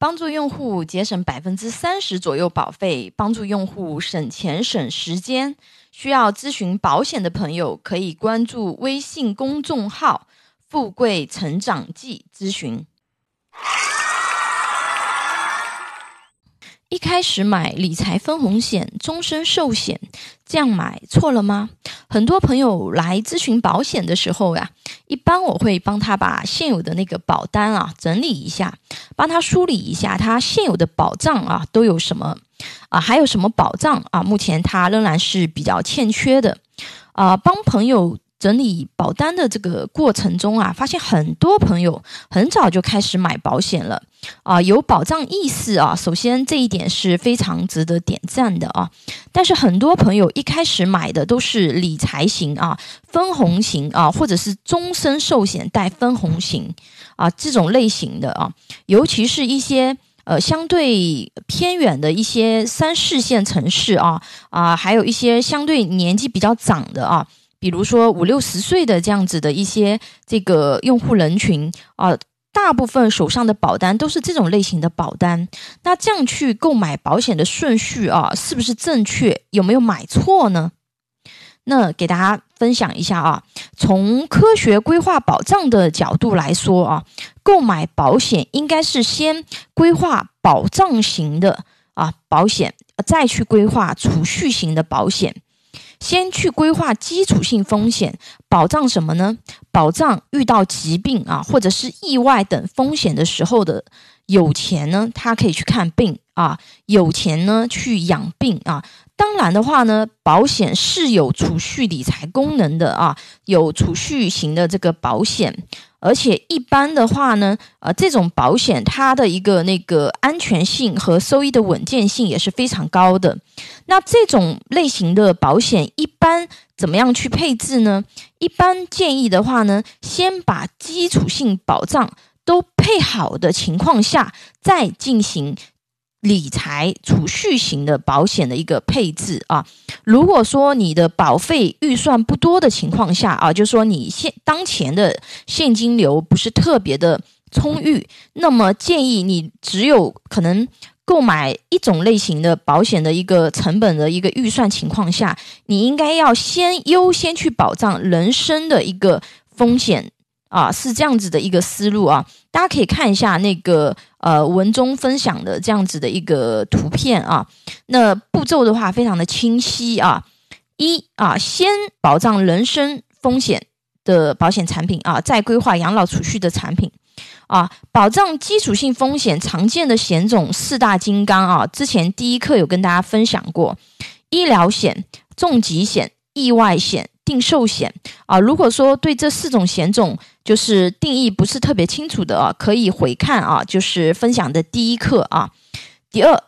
帮助用户节省百分之三十左右保费，帮助用户省钱省时间。需要咨询保险的朋友，可以关注微信公众号“富贵成长记”咨询。一开始买理财分红险、终身寿险，这样买错了吗？很多朋友来咨询保险的时候呀，一般我会帮他把现有的那个保单啊整理一下，帮他梳理一下他现有的保障啊都有什么啊，还有什么保障啊？目前他仍然是比较欠缺的啊，帮朋友。整理保单的这个过程中啊，发现很多朋友很早就开始买保险了啊，有保障意识啊。首先这一点是非常值得点赞的啊。但是很多朋友一开始买的都是理财型啊、分红型啊，或者是终身寿险带分红型啊这种类型的啊，尤其是一些呃相对偏远的一些三四线城市啊啊，还有一些相对年纪比较长的啊。比如说五六十岁的这样子的一些这个用户人群啊，大部分手上的保单都是这种类型的保单。那这样去购买保险的顺序啊，是不是正确？有没有买错呢？那给大家分享一下啊，从科学规划保障的角度来说啊，购买保险应该是先规划保障型的啊保险，再去规划储蓄型的保险。先去规划基础性风险，保障什么呢？保障遇到疾病啊，或者是意外等风险的时候的有钱呢，他可以去看病啊，有钱呢去养病啊。当然的话呢，保险是有储蓄理财功能的啊，有储蓄型的这个保险。而且一般的话呢，呃，这种保险它的一个那个安全性和收益的稳健性也是非常高的。那这种类型的保险一般怎么样去配置呢？一般建议的话呢，先把基础性保障都配好的情况下，再进行。理财储蓄型的保险的一个配置啊，如果说你的保费预算不多的情况下啊，就说你现当前的现金流不是特别的充裕，那么建议你只有可能购买一种类型的保险的一个成本的一个预算情况下，你应该要先优先去保障人身的一个风险。啊，是这样子的一个思路啊，大家可以看一下那个呃文中分享的这样子的一个图片啊。那步骤的话非常的清晰啊。一啊，先保障人身风险的保险产品啊，再规划养老储蓄的产品啊。保障基础性风险常见的险种四大金刚啊，之前第一课有跟大家分享过：医疗险、重疾险、意外险。定寿险啊，如果说对这四种险种就是定义不是特别清楚的啊，可以回看啊，就是分享的第一课啊。第二。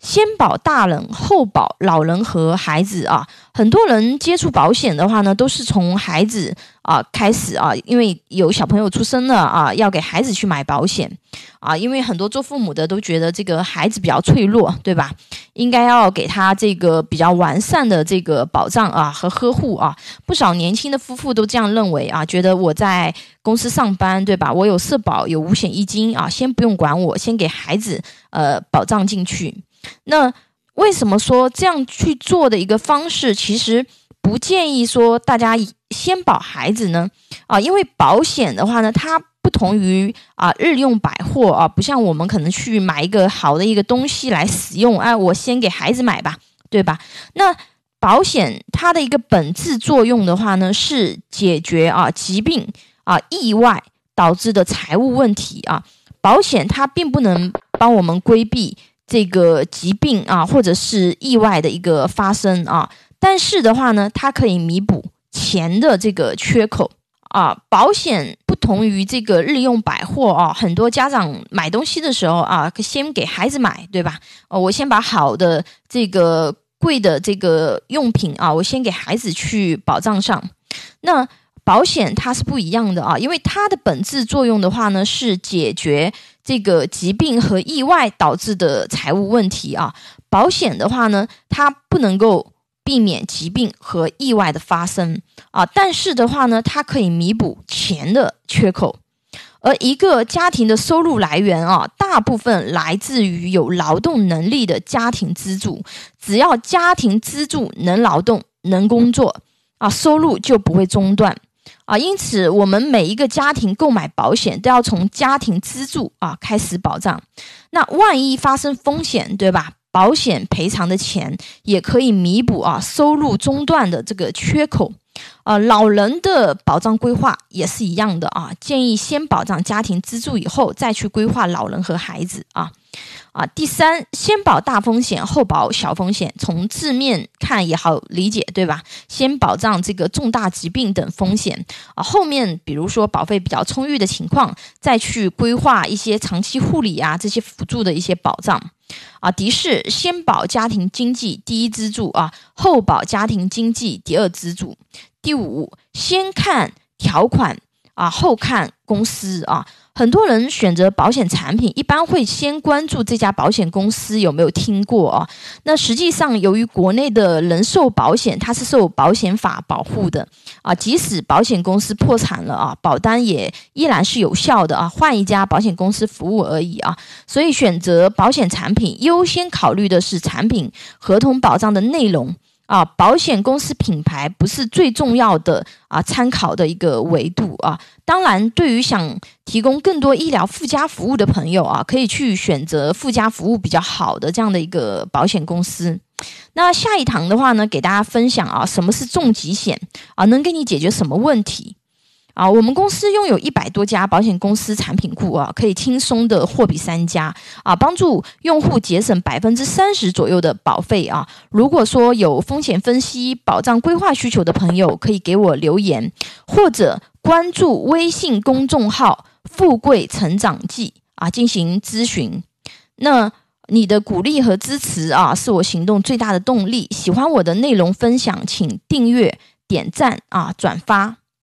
先保大人，后保老人和孩子啊。很多人接触保险的话呢，都是从孩子啊开始啊，因为有小朋友出生了啊，要给孩子去买保险啊。因为很多做父母的都觉得这个孩子比较脆弱，对吧？应该要给他这个比较完善的这个保障啊和呵护啊。不少年轻的夫妇都这样认为啊，觉得我在公司上班，对吧？我有社保，有五险一金啊，先不用管我，先给孩子呃保障进去。那为什么说这样去做的一个方式，其实不建议说大家先保孩子呢？啊，因为保险的话呢，它同于啊日用百货啊，不像我们可能去买一个好的一个东西来使用，哎，我先给孩子买吧，对吧？那保险它的一个本质作用的话呢，是解决啊疾病啊意外导致的财务问题啊，保险它并不能帮我们规避。这个疾病啊，或者是意外的一个发生啊，但是的话呢，它可以弥补钱的这个缺口啊。保险不同于这个日用百货啊，很多家长买东西的时候啊，先给孩子买，对吧？哦，我先把好的这个贵的这个用品啊，我先给孩子去保障上。那保险它是不一样的啊，因为它的本质作用的话呢，是解决。这个疾病和意外导致的财务问题啊，保险的话呢，它不能够避免疾病和意外的发生啊，但是的话呢，它可以弥补钱的缺口。而一个家庭的收入来源啊，大部分来自于有劳动能力的家庭资助。只要家庭资助能劳动、能工作啊，收入就不会中断啊。因此，我们每一个家庭购买保险都要从家庭资助啊开始保障。那万一发生风险，对吧？保险赔偿的钱也可以弥补啊收入中断的这个缺口。啊，老人的保障规划也是一样的啊，建议先保障家庭支柱，以后再去规划老人和孩子啊。啊，第三，先保大风险，后保小风险，从字面看也好理解，对吧？先保障这个重大疾病等风险啊，后面比如说保费比较充裕的情况，再去规划一些长期护理啊这些辅助的一些保障。啊，的是先保家庭经济第一支柱啊，后保家庭经济第二支柱。第五，先看条款啊，后看公司啊。很多人选择保险产品，一般会先关注这家保险公司有没有听过啊。那实际上，由于国内的人寿保险它是受保险法保护的啊，即使保险公司破产了啊，保单也依然是有效的啊，换一家保险公司服务而已啊。所以，选择保险产品优先考虑的是产品合同保障的内容。啊，保险公司品牌不是最重要的啊，参考的一个维度啊。当然，对于想提供更多医疗附加服务的朋友啊，可以去选择附加服务比较好的这样的一个保险公司。那下一堂的话呢，给大家分享啊，什么是重疾险啊，能给你解决什么问题？啊，我们公司拥有一百多家保险公司产品库啊，可以轻松的货比三家啊，帮助用户节省百分之三十左右的保费啊。如果说有风险分析、保障规划需求的朋友，可以给我留言，或者关注微信公众号“富贵成长记”啊，进行咨询。那你的鼓励和支持啊，是我行动最大的动力。喜欢我的内容分享，请订阅、点赞啊，转发。